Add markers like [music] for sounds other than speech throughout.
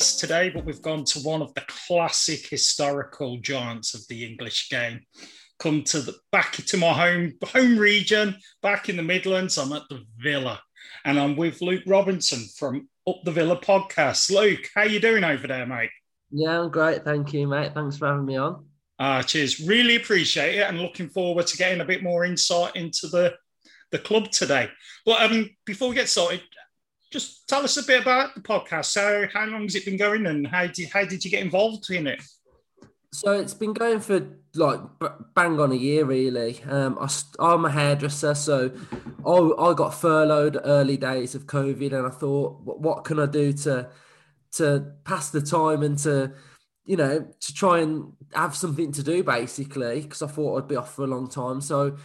today, but we've gone to one of the classic historical giants of the English game. Come to the back to my home home region, back in the Midlands. I'm at the Villa, and I'm with Luke Robinson from Up the Villa podcast. Luke, how you doing over there, mate? Yeah, I'm great. Thank you, mate. Thanks for having me on. Uh, cheers. Really appreciate it and looking forward to getting a bit more insight into the, the club today. But um, before we get started, just tell us a bit about the podcast. So, how long has it been going and how did, how did you get involved in it? So, it's been going for like bang on a year, really. Um, I, am a hairdresser, so I, I got furloughed early days of COVID, and I thought, what, can I do to to pass the time and to you know, to try and have something to do basically, because I thought I'd be off for a long time. So,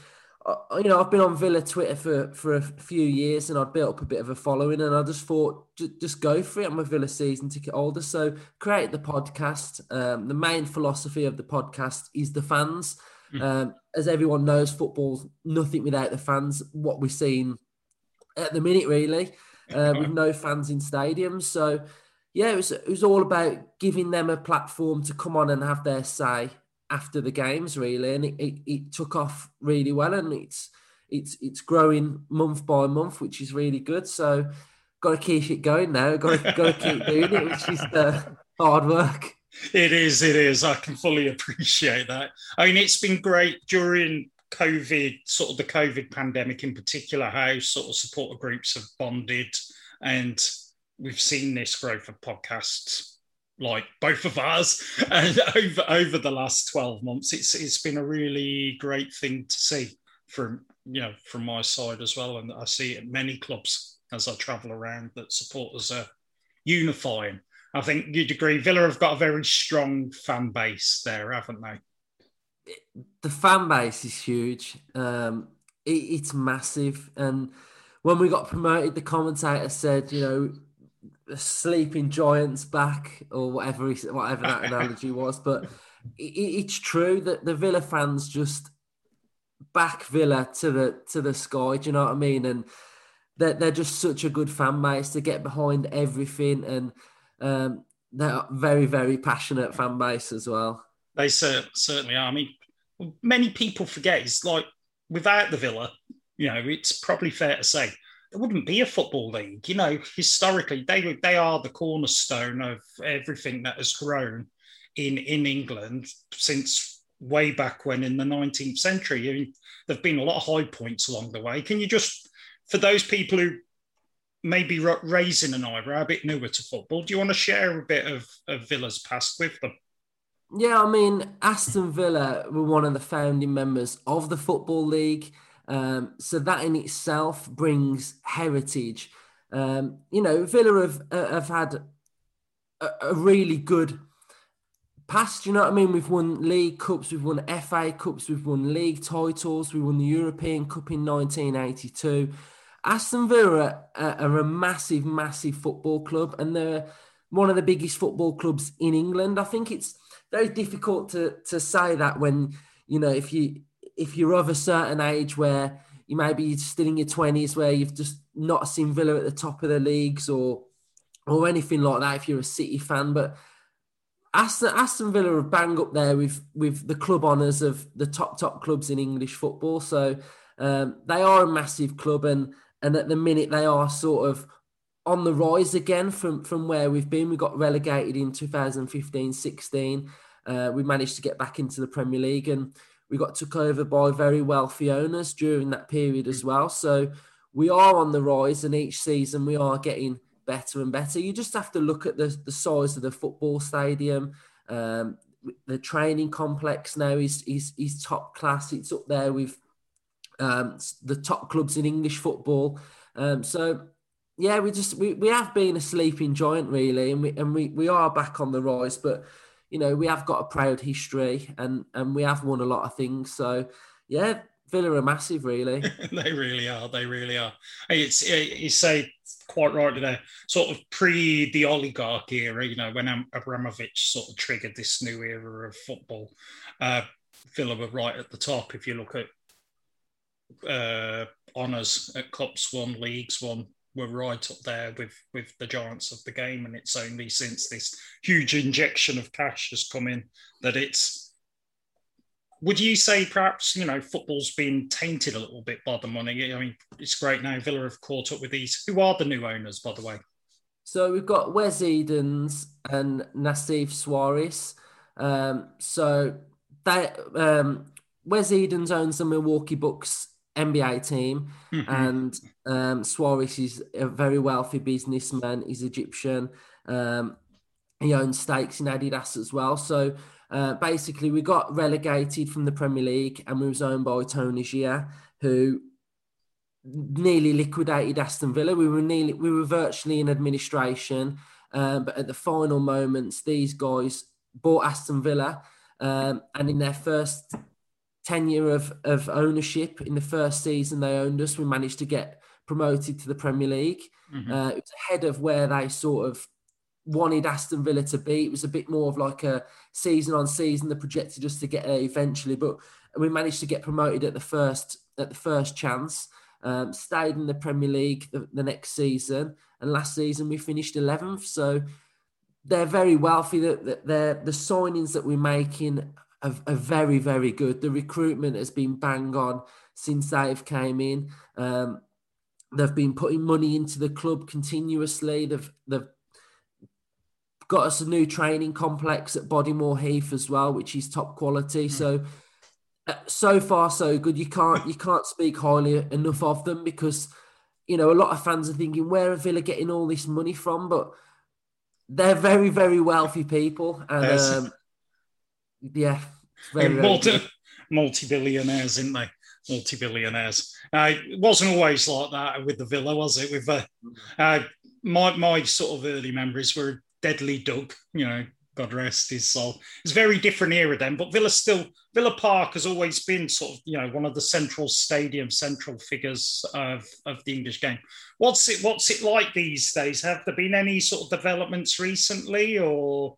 you know, I've been on Villa Twitter for, for a few years and I'd built up a bit of a following and I just thought, just, go for it. I'm a Villa season ticket holder. So, create the podcast. Um, the main philosophy of the podcast is the fans. Mm. Um, as everyone knows, football's nothing without the fans. What we're seeing at the minute, really, uh, with no fans in stadiums. So, yeah, it was it was all about giving them a platform to come on and have their say after the games, really, and it, it, it took off really well, and it's it's it's growing month by month, which is really good. So, got to keep it going now. Got to got to keep [laughs] doing it, which is uh, hard work. It is. It is. I can fully appreciate that. I mean, it's been great during COVID, sort of the COVID pandemic in particular, how sort of supporter groups have bonded and we've seen this growth of podcasts like both of us [laughs] and over over the last 12 months it's it's been a really great thing to see from you know from my side as well. And i see it many clubs as i travel around that supporters are unifying. I think you'd agree villa have got a very strong fan base there haven't they? The fan base is huge. Um it, it's massive. And when we got promoted the commentator said you know sleeping giants back or whatever he, whatever that analogy [laughs] was. But it, it's true that the Villa fans just back Villa to the to the sky. Do you know what I mean? And they're, they're just such a good fan base to get behind everything, and um, they're very very passionate fan base as well. They certainly are. I mean, many people forget it's like without the Villa, you know, it's probably fair to say there wouldn't be a football league. You know, historically, they they are the cornerstone of everything that has grown in in England since way back when in the 19th century. I mean, there've been a lot of high points along the way. Can you just, for those people who maybe raising an eyebrow, a bit newer to football, do you want to share a bit of, of Villa's past with them? Yeah, I mean, Aston Villa were one of the founding members of the Football League. Um, so that in itself brings heritage. Um, you know, Villa have, uh, have had a, a, really good past. You know what I mean? We've won League Cups, we've won FA Cups, we've won league titles, we won the European Cup in 1982. Aston Villa are, are a massive, massive football club, and they're one of the biggest football clubs in England. I think it's very difficult to to say that when you know if you if you're of a certain age where you may be still in your 20s where you've just not seen Villa at the top of the leagues or or anything like that if you're a City fan. But Aston, Aston Villa are bang up there with with the club honours of the top top clubs in English football. So um, they are a massive club, and and at the minute they are sort of on the rise again from from where we've been. We got relegated in 2015-16. Uh, we managed to get back into the Premier League and we got took over by very wealthy owners during that period as well. So we are on the rise, and each season we are getting better and better. You just have to look at the, the size of the football stadium. Um, the training complex now is, is, is top class. It's up there with um, the top clubs in English football. Um, so yeah, we just we, we have been a sleeping giant really, and we and we, we are back on the rise, but you know, we have got a proud history and and we have won a lot of things. So yeah, Villa are massive, really. [laughs] they really are. They really are. It's you say quite right there. Sort of pre the oligarch era, you know, when Abramovich sort of triggered this new era of football. Uh, Villa were right at the top. If you look at uh, honours at Cups won, Leagues won, were right up there with with the giants of the game, and it's only since this huge injection of cash has come in that it's. Would you say perhaps you know football's been tainted a little bit by the money? I mean, it's great now. Villa have caught up with these. Who are the new owners, by the way? So we've got Wes Edens and Nassef Sawiris. Um, so that um, Wes Edens owns the Milwaukee Bucks NBA team, mm-hmm. and um, Sawiris is a very wealthy businessman. He's Egyptian. Um, he owns stakes in Adidas as well. So uh, basically, we got relegated from the Premier League, and we was owned by Tony Xia, who nearly liquidated Aston Villa. We were nearly, we were virtually in administration, um, but at the final moments, these guys bought Aston Villa, um, and in their first tenure of, of ownership in the first season they owned us, we managed to get promoted to the Premier League. Mm-hmm. Uh, it was ahead of where they sort of wanted Aston Villa to be. It was a bit more of like a season on season. They projected us to get there eventually, but we managed to get promoted at the first at the first chance. Um, stayed in the Premier League the, the, next season, and last season we finished 11th. So they're very wealthy. That the the signings that we're making are, are, very very good. The recruitment has been bang on since they've came in. Um, they've been putting money into the club continuously. They've they've got us a new training complex at Bodymoor Heath as well, which is top quality. Mm. So uh, so far so good. You can't you can't speak highly enough of them because you know a lot of fans are thinking where are Villa getting all this money from, but they're very very wealthy people and yes. um, yeah, very, multi multi billionaires, isn't they? Multi billionaires. Uh, it wasn't always like that with the Villa, was it? With uh, uh, my my sort of early memories were Deadly Doug, you know, God rest his soul. It's a very different era then, but Villa still Villa Park has always been sort of you know one of the central stadium, central figures of, of the English game. What's it What's it like these days? Have there been any sort of developments recently, or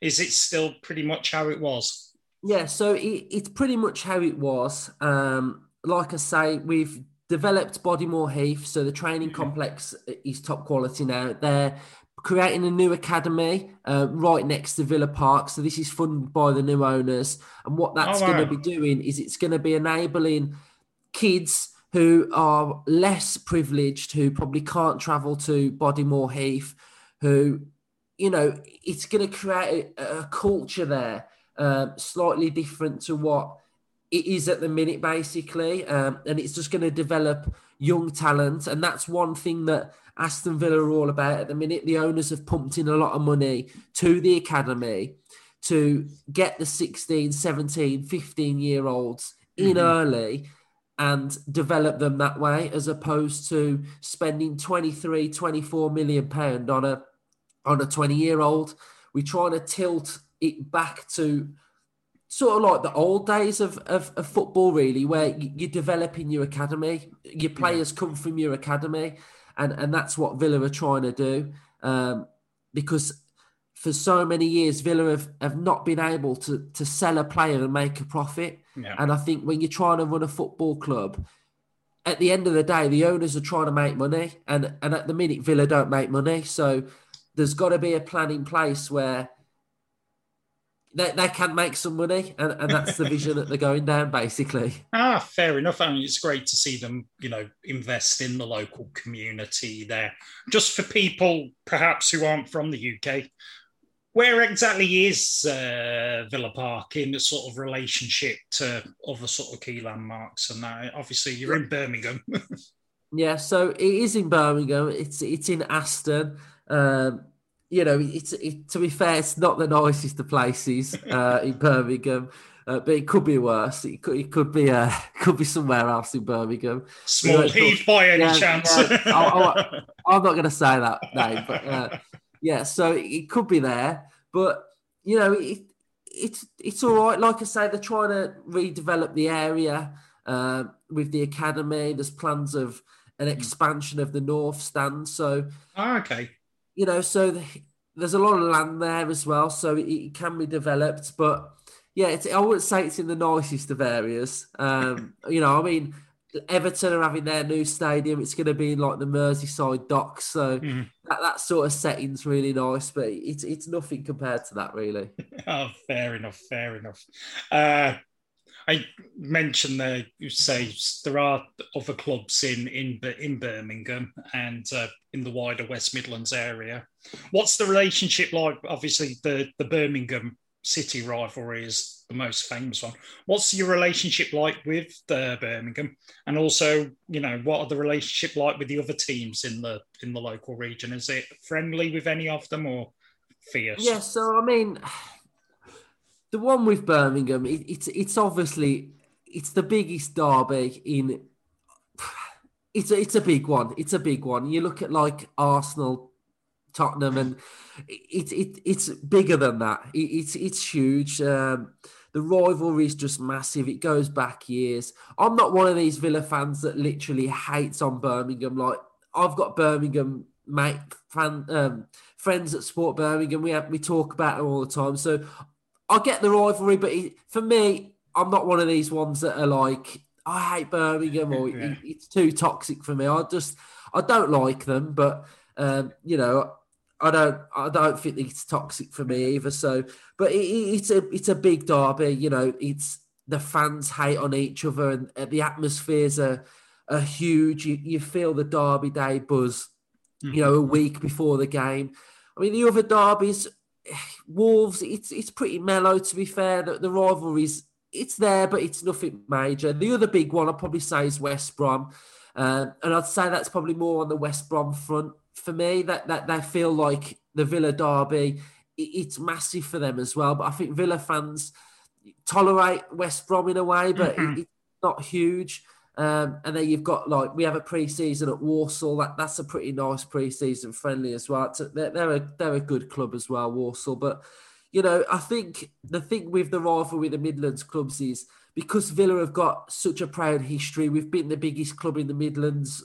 is it still pretty much how it was? Yeah, so it, it's pretty much how it was. Um, like I say, we've developed Bodymoor Heath, so the training complex is top quality now. They're creating a new academy uh, right next to Villa Park. So this is funded by the new owners, and what that's oh, wow. going to be doing is it's going to be enabling kids who are less privileged, who probably can't travel to Bodymoor Heath, who you know, it's going to create a, a culture there um, slightly different to what it is at the minute, basically, um, and it's just going to develop young talent, and that's one thing that Aston Villa are all about at the minute. The owners have pumped in a lot of money to the academy to get the 16, 17, 15 year olds in mm-hmm. early and develop them that way as opposed to spending 23 24 million pound on a on a 20 year old we're trying to tilt it back to sort of like the old days of, of, of football really where you're developing your academy your players come from your academy and and that's what Villa are trying to do. Um, because for so many years, Villa have, have not been able to to sell a player and make a profit. Yeah. And I think when you're trying to run a football club, at the end of the day, the owners are trying to make money, and and at the minute, Villa don't make money. So there's got to be a plan in place where they, they can make some money, and, and that's the vision that they're going down, basically. Ah, fair enough. I mean, it's great to see them, you know, invest in the local community there. Just for people perhaps who aren't from the UK, where exactly is uh, Villa Park in a sort of relationship to other sort of key landmarks? And that obviously you're in Birmingham. [laughs] yeah, so it is in Birmingham. It's it's in Aston. Um, you know, it's it, to be fair, it's not the nicest of places [laughs] uh, in Birmingham. Uh, but it could be worse. It could, it could be uh, [laughs] could be somewhere else in Birmingham. Small Heath by any yeah, chance? Yeah. I, am [laughs] not going to say that name, but uh, yeah. So it could be there, but you know, it, it's it's all right. Like I say, they're trying to redevelop the area uh, with the academy. There's plans of an expansion of the north stand. So oh, okay, you know, so the, there's a lot of land there as well, so it, it can be developed. But yeah, I wouldn't say it's in the nicest of areas. Um, [laughs] you know, I mean, Everton are having their new stadium. It's going to be in like the Merseyside docks, so Mhm. that, that sort of setting's really nice. But it's it's nothing compared to that, really. [laughs] Oh, fair enough, fair enough. Uh, I mentioned there, you say there are other clubs in in in Birmingham and uh, in the wider West Midlands area. What's the relationship like? Obviously, the the Birmingham City rivalry is the most famous one. What's your relationship like with the Birmingham, and also, you know, what are the relationship like with the other teams in the in the local region? Is it friendly with any of them or fierce? Yeah, so I mean, the one with Birmingham, it, it's it's obviously it's the biggest derby in. It's a, it's a big one. It's a big one. You look at like Arsenal, Tottenham, and it's it, it's bigger than that. It, it's it's huge. Um, the rivalry is just massive. It goes back years. I'm not one of these Villa fans that literally hates on Birmingham. Like I've got Birmingham mate fan um, friends at Sport Birmingham. We have we talk about them all the time. So I get the rivalry, but it, for me, I'm not one of these ones that are like I hate Birmingham or [laughs] Yeah. it, it's too toxic for me. I just I don't like them, but um, you know. I don't. I don't think it's toxic for me either. So, but it, it- it's a it's a big derby. You know, it's the fans hate on each other, and the atmospheres are are huge. You, you feel the derby day buzz. You know, a week before the game. I mean, the other derbies, Wolves. It's it's pretty mellow. To be fair, the, the rivalries it's there, but it's nothing major. The other big one I'd probably say is West Brom, um, and I'd say that's probably more on the West Brom front for me. That that they feel like the Villa derby. it- it's massive for them as well. But I think Villa fans tolerate West Brom in a way, but it- Mhm. it's not huge. Um, and then you've got like we have a pre-season at Walsall. That that's a pretty nice pre-season friendly as well. A- they're, they're a they're a good club as well, Walsall. But you know, I think the thing with the rivalry with the Midlands clubs is because Villa have got such a proud history. We've been the biggest club in the Midlands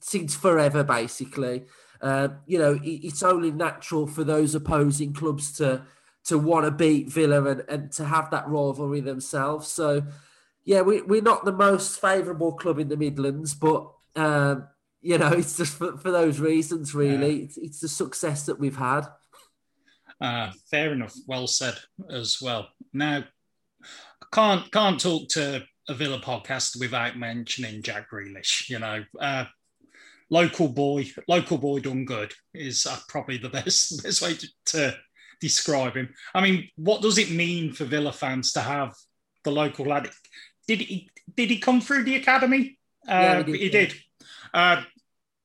since forever, basically. Um, you know, it, it's only natural for those opposing clubs to to want to beat Villa and, and to have that rivalry themselves. So, yeah, we, we're not the most favourable club in the Midlands, but um, you know, [laughs] it's just for, for those reasons, really. It's, it's the success that we've had. Uh, fair enough. Well said as well. Now, I can't can't talk to a Villa podcast without mentioning Jack Grealish. You know, uh, local boy, local boy done good is uh, probably the [laughs] best best way to, to describe him. I mean, what does it mean for Villa fans to have the local lad? Did he did he come through the academy? Yeah, Uh, he did, he yeah. did. Uh,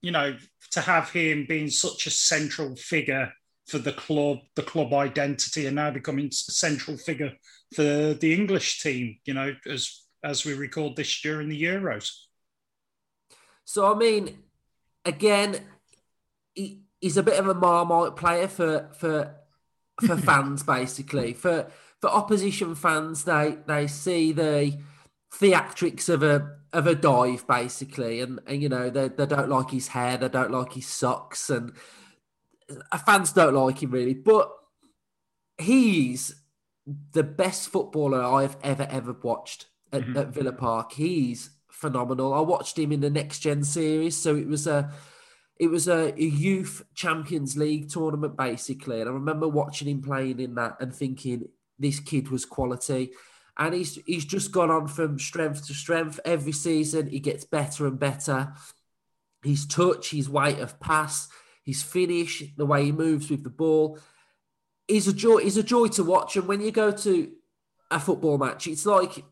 you know, to have him being such a central figure for the club, the club identity, and now becoming a central figure for the English team. You know, as as we record this during the Euros. So I mean, again, he, he's a bit of a marmite player for for for [laughs] fans, basically. For for opposition fans, they they see the theatrics of a of a dive, basically, and and you know they they don't like his hair, they don't like his socks, and uh, fans don't like him really. But he's the best footballer I've ever ever watched at, Mhm. at Villa Park. He's phenomenal. I watched him in the Next Gen series, so it was a it was a, a youth Champions League tournament basically, and I remember watching him playing in that and thinking this kid was quality. And he's he's just gone on from strength to strength every season. He gets better and better. His touch, his weight of pass, his finish, the way he moves with the ball, is a joy. Is a joy to watch. And when you go to a football match, it's like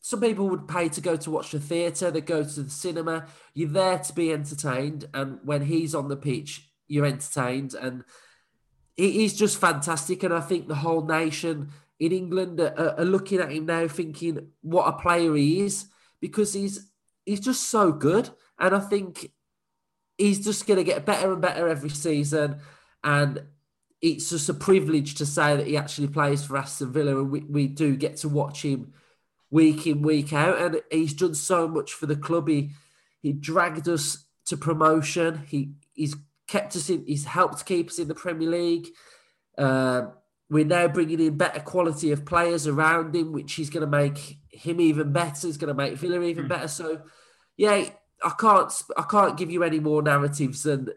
some people would pay to go to watch the theatre. They go to the cinema. You're there to be entertained, and when he's on the pitch, you're entertained. And he- he's just fantastic. And I think the whole nation in England are, are looking at him now, thinking what a player he is, because he's he's just so good. And I think he's just going to get better and better every season. And it's just a privilege to say that he actually plays for Aston Villa, and we, we do get to watch him week in, week out. And he's done so much for the club. He he dragged us to promotion. He he's kept us in. He's helped keep us in the Premier League. Um, we're now bringing in better quality of players around him, which is going to make him even better. It's going to make Villa even Mm. better. So, yeah, I can't I can't give you any more narratives than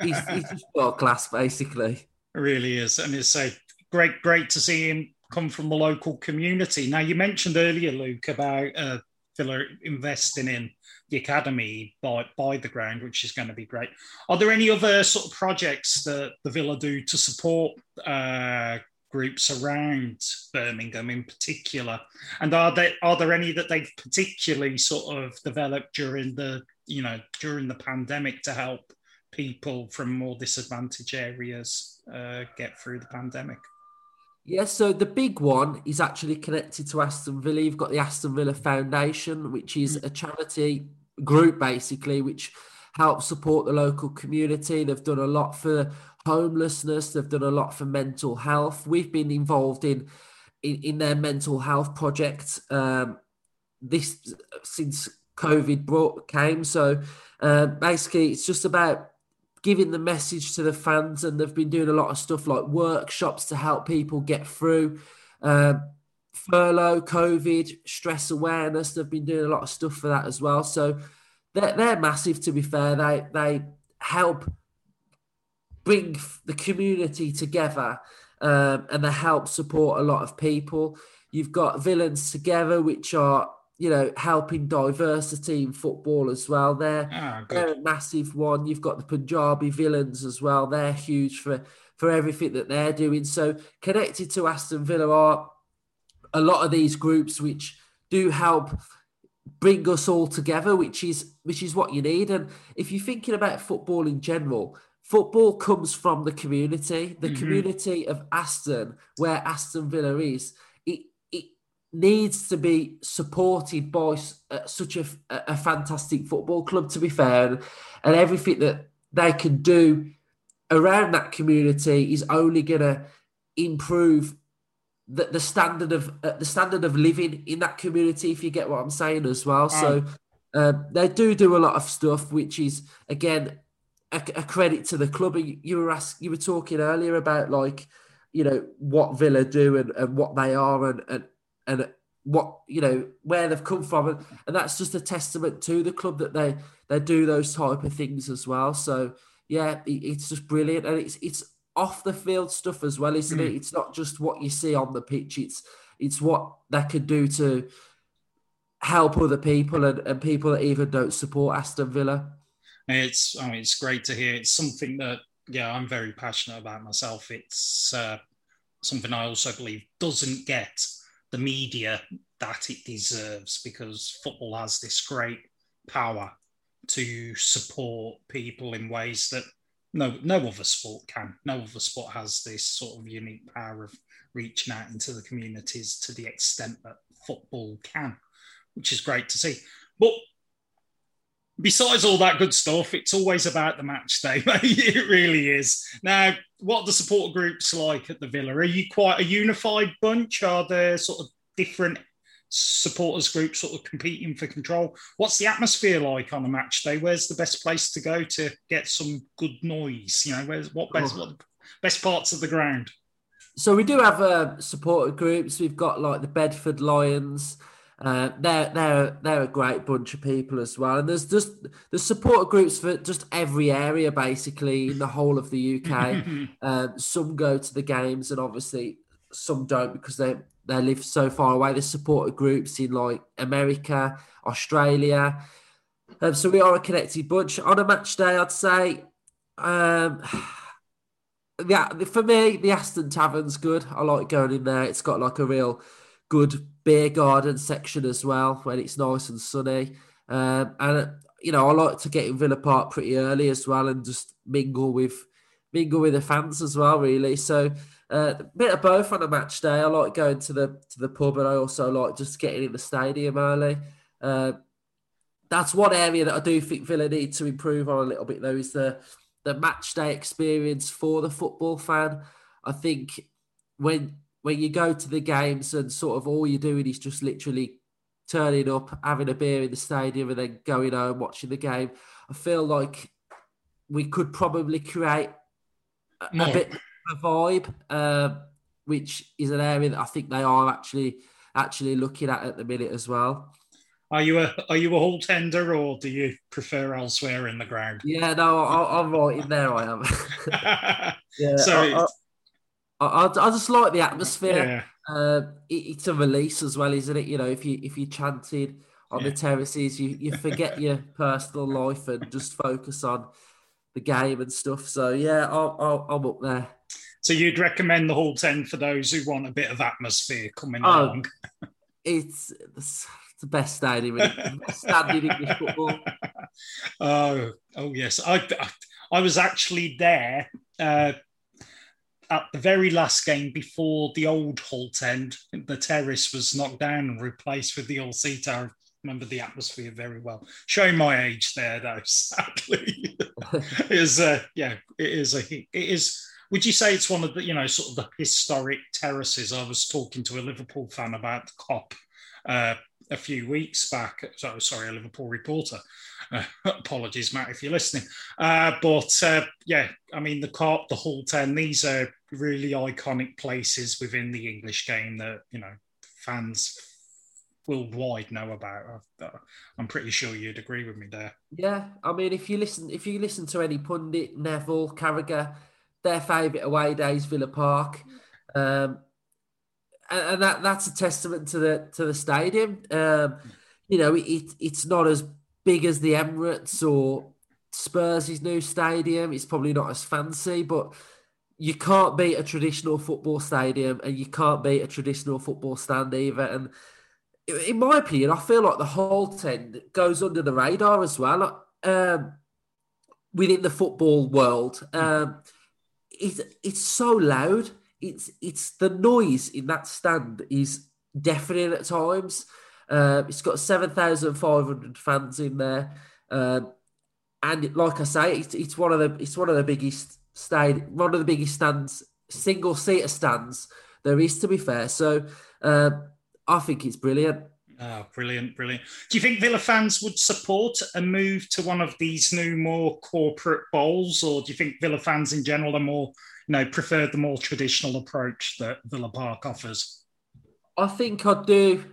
he's, he's just world class, basically. It really is, and it's a great great to see him come from the local community. Now, you mentioned earlier, Luke, about uh, Investing in the academy by by the ground, which is going to be great. Are there any other sort of projects that the Villa do to support uh, groups around Birmingham in particular? And are there are there any that they've particularly sort of developed during the you know during the pandemic to help people from more disadvantaged areas uh, get through the pandemic? Yeah, so the big one is actually connected to Aston Villa. You've got the Aston Villa Foundation, which is mm. a charity group basically, which helps support the local community. They've done a lot for homelessness. They've done a lot for mental health. We've been involved in in, in their mental health project um, this since COVID brought came. So uh, basically, it's just about giving the message to the fans, and they've been doing a lot of stuff like workshops to help people get through. Uh, furlough, COVID, stress awareness. They've been doing a lot of stuff for that as well. So they're, they're massive. To be fair, they they help bring the community together, um, and they help support a lot of people. You've got villains together, which are you know, helping diversity in football as well. They're, ah, they're a massive one. You've got the Punjabi villains as well. They're huge for, for everything that they're doing. So connected to Aston Villa are a lot of these groups which do help bring us all together, which is which is what you need. And if you're thinking about football in general, football comes from the community, the mm-hmm. community of Aston, where Aston Villa is needs to be supported by uh, such a, a fantastic football club, to be fair, and, everything that they can do around that community is only going to improve the, the standard of uh, the standard of living in that community. If you get what I'm saying as well, so uh, they do do a lot of stuff, which is again a, a credit to the club. and You were ask, you were talking earlier about like you know what Villa do and, and what they are and, and and what you know where they've come from. And, and that's just a testament to the club that they they do those type of things as well. So yeah it, it's just brilliant. And it's it's off the field stuff as well isn't mm. it it's not just what you see on the pitch. It's it's what they could do to help other people and, and people that even don't support aston villa. It's i mean it's great to hear. It's something that yeah i'm very passionate about myself. It's uh, something i also believe doesn't get the media that it deserves because football has this great power to support people in ways that no no other sport can. No other sport has this sort of unique power of reaching out into the communities to the extent that football can, which is great to see. But besides all that good stuff, it's always about the match day. [laughs] it really is. Now, what are the support groups like at the Villa? Are you quite a unified bunch? Are there sort of different supporters groups sort of competing for control? What's the atmosphere like on a match day? Where's the best place to go to get some good noise? You know, where's what best what best parts of the ground? So we do have uh, supporter groups. We've got like the Bedford Lions. Uh, they're they're they're a great bunch of people as well, and there's just the support groups for just every area basically in the whole of the UK. [laughs] um, some go to the games, and obviously some don't because they they live so far away. There's supporter groups in like America, Australia. Um, so we are a connected bunch. On a match day, I'd say, um, [sighs] yeah, for me, the Aston Tavern's good. I like going in there. It's got like a real good beer garden section as well when it's nice and sunny. Um, and you know, I like to get in Villa Park pretty early as well and just mingle with mingle with the fans as well. Really, so. Uh, a bit of both on a match day. I like going to the to the pub, and I also like just getting in the stadium early. Uh, that's one area that I do think Villa need to improve on a little bit, though, is the the match day experience for the football fan. I think when when you go to the games and sort of all you're doing is just literally turning up, having a beer in the stadium, and then going home watching the game, I feel like we could probably create a, a bit of a vibe, uh, which is an area that I think they are actually actually looking at at the minute as well. Are you a are you a Holte ender or do you prefer elsewhere in the ground? Yeah, no, I, am right in there. I am. [laughs] [laughs] yeah, so I, I, I, I just like the atmosphere. Yeah. Uh, it, it's a release as well, isn't it? You know, if you if you chanted on yeah. the terraces, you you [laughs] forget your personal life and just focus on the game and stuff. So yeah, i I'm up there. So you'd recommend the Holte End for those who want a bit of atmosphere coming oh, along? It's, it's the best stadium, the best standing English football. [laughs] Oh, oh yes. I, I was actually there uh, at the very last game before the old Holte End. The terrace was knocked down and replaced with the old seat. I remember the atmosphere very well. Showing my age there, though, [laughs] sadly, is uh, yeah, it is a it is. Would you say it's one of the you know sort of the historic terraces? I was talking to a Liverpool fan about the Kop uh, a few weeks back. So, sorry, a Liverpool reporter. Uh, [laughs] apologies, Matt, if you're listening. Uh, but uh, yeah, I mean, the Kop, the Holte End, these are really iconic places within the English game that, you know, fans worldwide know about. I'm pretty sure you'd agree with me there. Yeah, I mean, if you listen, if you listen to any pundit, Neville, Carragher, their favourite away days, Villa Park. Um, and that that's a testament to the to the stadium. Um, you know, it it's not as big as the Emirates or Spurs' new stadium. It's probably not as fancy, but you can't beat a traditional football stadium, and you can't beat a traditional football stand either. And in my opinion, I feel like the Holte End goes under the radar as well um, within the football world. Um, it's it's so loud it's it's the noise in that stand is deafening at times. Uh, it's got seven thousand five hundred fans in there, uh, and like I say, it's, it's one of the it's one of the biggest stayed one of the biggest stands, single seater stands there is. To be fair, so uh, I think it's brilliant. Oh, brilliant, brilliant. Do you think Villa fans would support a move to one of these new, more corporate bowls, or do you think Villa fans in general are more know, preferred the more traditional approach that Villa Park offers? I think I'd do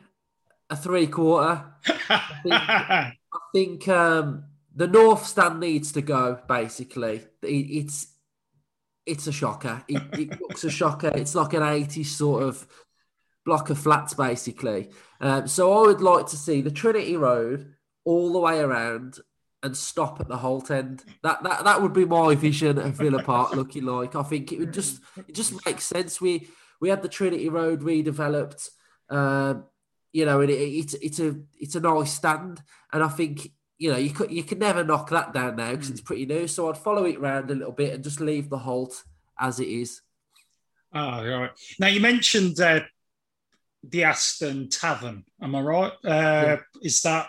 a three quarter. [laughs] I think, I think um, the North Stand needs to go. Basically, it, it's it's a shocker. It, it, looks a shocker. It's like an 80s sort of block of flats, basically. Um, so I would like to see the Trinity Road all the way around and stop at the Holte end. That that that would be my vision of Villa Park [laughs] looking like. I think it would just it just makes sense. We we had the Trinity Road redeveloped. Uh, you know, and it, it's it's a it's a nice stand, and I think you know you could you could never knock that down now because it's hmm. pretty new. So I'd follow it around a little bit and just leave the Holte as it is. Oh, all right. Now you mentioned uh, the Aston Tavern. Am I right? Uh, yeah. Is that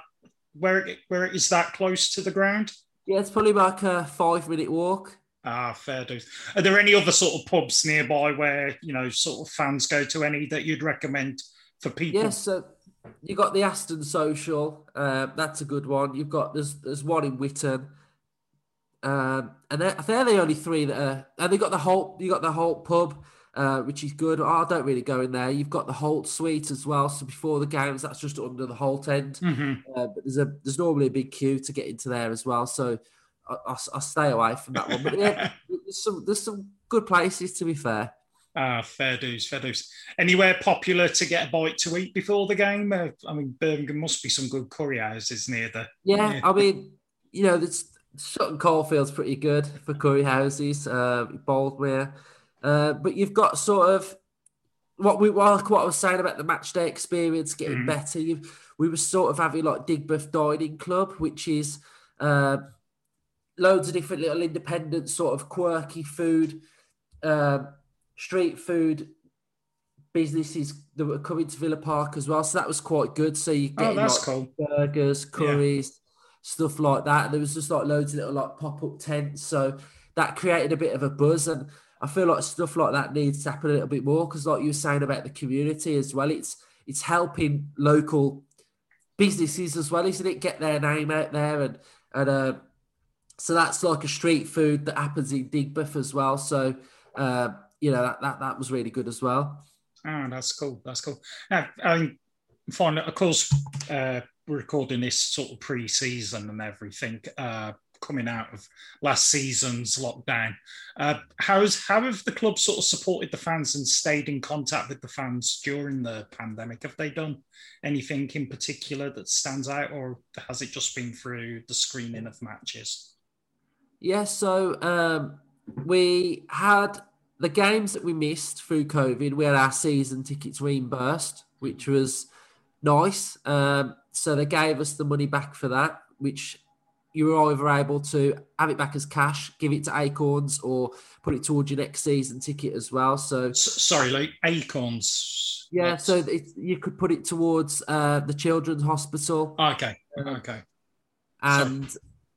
where where is that close to the ground? Yeah, it's probably like a five minute walk. Ah, fair dues. Are there any other sort of pubs nearby where you know sort of fans go to? Any that you'd recommend for people? Yes, so you got the Aston Social. Uh, that's a good one. You've got there's there's one in Witton. Um, and they're, they're the only three that are, and they got the whole you got the whole pub uh, which is good. I don't really go in there. You've got the Holte Suite as well. So before the games, that's just under the Holte end. Mm-hmm. Uh, but there's a there's normally a big queue to get into there as well. So I, I, I stay away from that one. But yeah, [laughs] there's some there's some good places to be fair. Ah, fair dues, fair dues. Anywhere popular to get a bite to eat before the game? Uh, I mean, Birmingham must be some good curry houses near the. Yeah. I mean, you know, there's Sutton Coldfield's pretty good for curry houses. Uh, Boldmere. Uh, but you've got sort of what we what, what I was saying about the match day experience getting mm. better. You've, we were sort of having like Digbeth Dining Club, which is uh, loads of different little independent sort of quirky food, uh, street food businesses that were coming to Villa Park as well. So that was quite good. So you get oh, like cool. burgers, curries, yeah. stuff like that. And there was just like loads of little like pop up tents. So that created a bit of a buzz and I feel like stuff like that needs to happen a little bit more because, like you were saying about the community as well, it's it's helping local businesses as well, isn't it? Get their name out there and and uh, so that's like a street food that happens in Digbeth as well. So uh, you know that, that that was really good as well. Oh, that's cool. That's cool. Now, I fine. Of course, uh, recording this sort of pre-season and everything. Uh, coming out of last season's lockdown. Uh, how's how have the club sort of supported the fans and stayed in contact with the fans during the pandemic? Have they done anything in particular that stands out, or has it just been through the screening of matches? Yeah, so um, we had the games that we missed through COVID. We had our season tickets reimbursed, which was nice. Um, so they gave us the money back for that, which you were either able to have it back as cash, give it to Acorns, or put it towards your next season ticket as well. So, sorry, like Acorns. Yeah, What's... so it, you could put it towards uh, the children's hospital. Okay, okay. And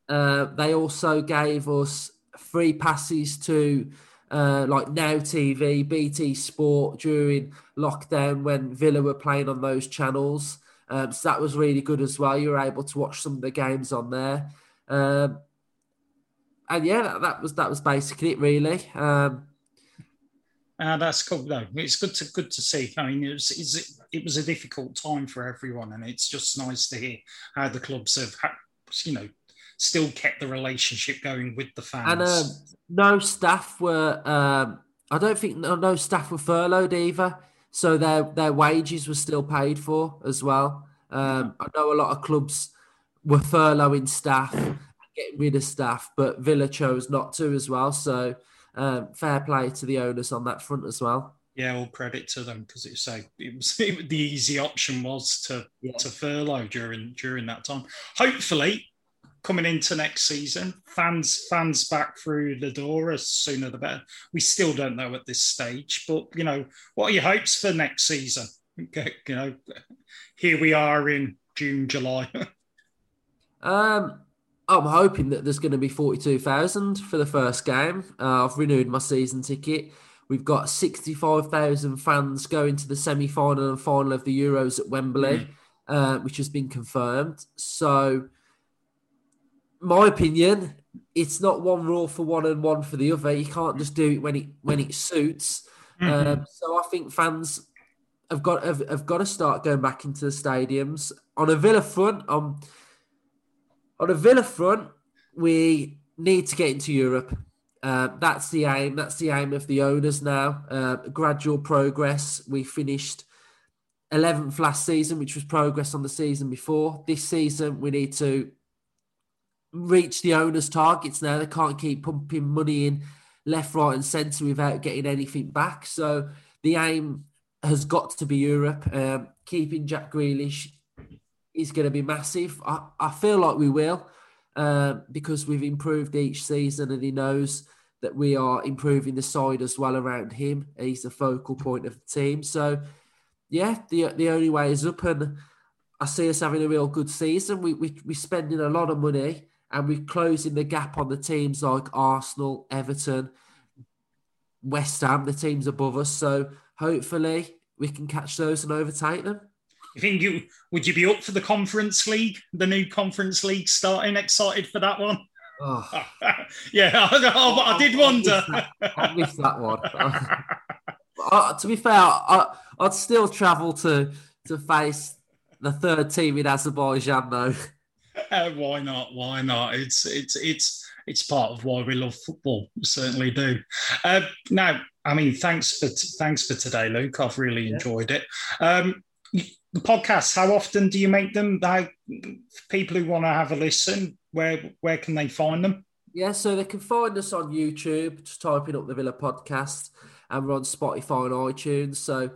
uh, they also gave us free passes to uh, like Now TV, BT Sport during lockdown when Villa were playing on those channels. Um, so that was really good as well. You were able to watch some of the games on there. Um, and yeah, that, that, was that was basically it, really. Um, uh, that's cool. though. it's good to good to see. I mean, it was it was a difficult time for everyone, and it's just nice to hear how the clubs have, you know, still kept the relationship going with the fans. And um, no staff were. Um, I don't think no, no staff were furloughed either, so their their wages were still paid for as well. Um, I know a lot of clubs were furloughing staff, getting rid of staff, but Villa chose not to as well. So um, fair play to the owners on that front as well. Yeah, all credit to them because it's so it was [laughs] it, the easy option was to yeah. to furlough during during that time. Hopefully, coming into next season, fans fans back through the door as sooner the better. We still don't know at this stage, but you know, what are your hopes for next season? [laughs] Okay, you know, here we are in June, July. [laughs] Um, I'm hoping that there's going to be 42,000 for the first game. Uh, I've renewed my season ticket. We've got 65,000 fans going to the semi final and final of the Euros at Wembley, mm. uh, which has been confirmed. So, my opinion, it's not one rule for one and one for the other. You can't just do it when it when it suits. Mm-hmm. Um, so I think fans have got have, have got to start going back into the stadiums. On a Villa front, I'm on a Villa front, we need to get into Europe. Uh, that's the aim. That's the aim of the owners now. Uh, gradual progress. We finished 11th last season, which was progress on the season before. This season, we need to reach the owners' targets now. They can't keep pumping money in left, right, and centre without getting anything back. So the aim has got to be Europe. Um, keeping Jack Grealish is going to be massive. I, I feel like we will uh, because we've improved each season and he knows that we are improving the side as well around him. He's the focal point of the team. So, yeah, the the only way is up. And I see us having a real good season. We, we, we're spending a lot of money and we're closing the gap on the teams like Arsenal, Everton, West Ham, the teams above us. So, hopefully, we can catch those and overtake them. You think you would you be up for the conference league, the new conference league starting? Excited for that one? Oh. [laughs] yeah, I, I, I, did wonder. I missed that one. [laughs] uh, to be fair, I, would still travel to to face the third team in Azerbaijan, though. [laughs] Uh, why not? Why not? It's it's it's it's part of why we love football. We certainly do. Uh, now, I mean, thanks for thanks for today, Luke. I've really yeah. enjoyed it. Um, the podcasts, how often do you make them? How, people who want to have a listen, where where can they find them? Yeah, so they can find us on YouTube, just typing up the Villa podcast, and we're on Spotify and iTunes. So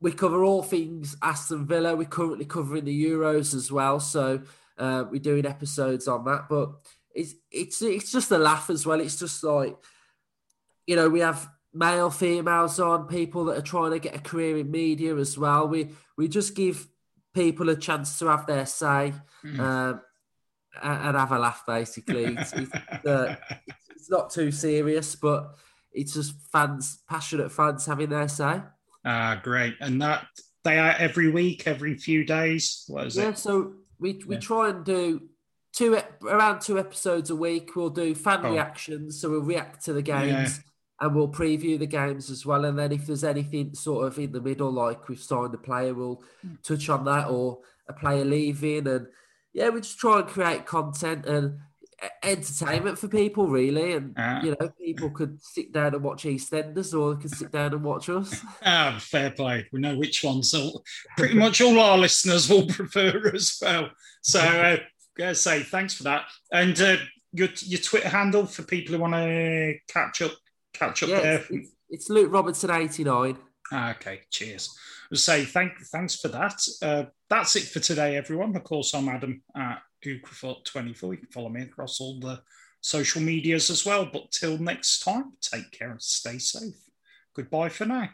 we cover all things Aston Villa. We're currently covering the Euros as well, so uh, we're doing episodes on that. But it's it's it's just a laugh as well. It's just like you know we have male, females on, people that are trying to get a career in media as well. We we just give people a chance to have their say mm. um, and have a laugh. Basically, it's, it's, [laughs] uh, it's, not too serious, but it's just fans, passionate fans having their say. Ah, great! And that they are every week, every few days. What is yeah, it? so we we yeah. try and do two around two episodes a week. We'll do fan oh. reactions, so we'll react to the games. Yeah and we'll preview the games as well. And then if there's anything sort of in the middle, like we've signed a player, we'll touch on that or a player leaving, and yeah, we just try and create content and entertainment for people, really. And uh, you know, people could sit down and watch EastEnders, or they could sit down and watch us. [laughs] Ah, fair play. We know which ones. All, pretty much all our listeners will [laughs] prefer as well. So, uh, I say thanks for that. And uh, your your Twitter handle for people who want to catch up, catch up yeah, there. It's, it's Luke Robertson eighty nine. Ah, okay, cheers. Say thank thanks for that. Uh, that's it for today, everyone. Of course, I'm Adam at Ukrafort24. You can follow me across all the social medias as well. But till next time, take care and stay safe. Goodbye for now.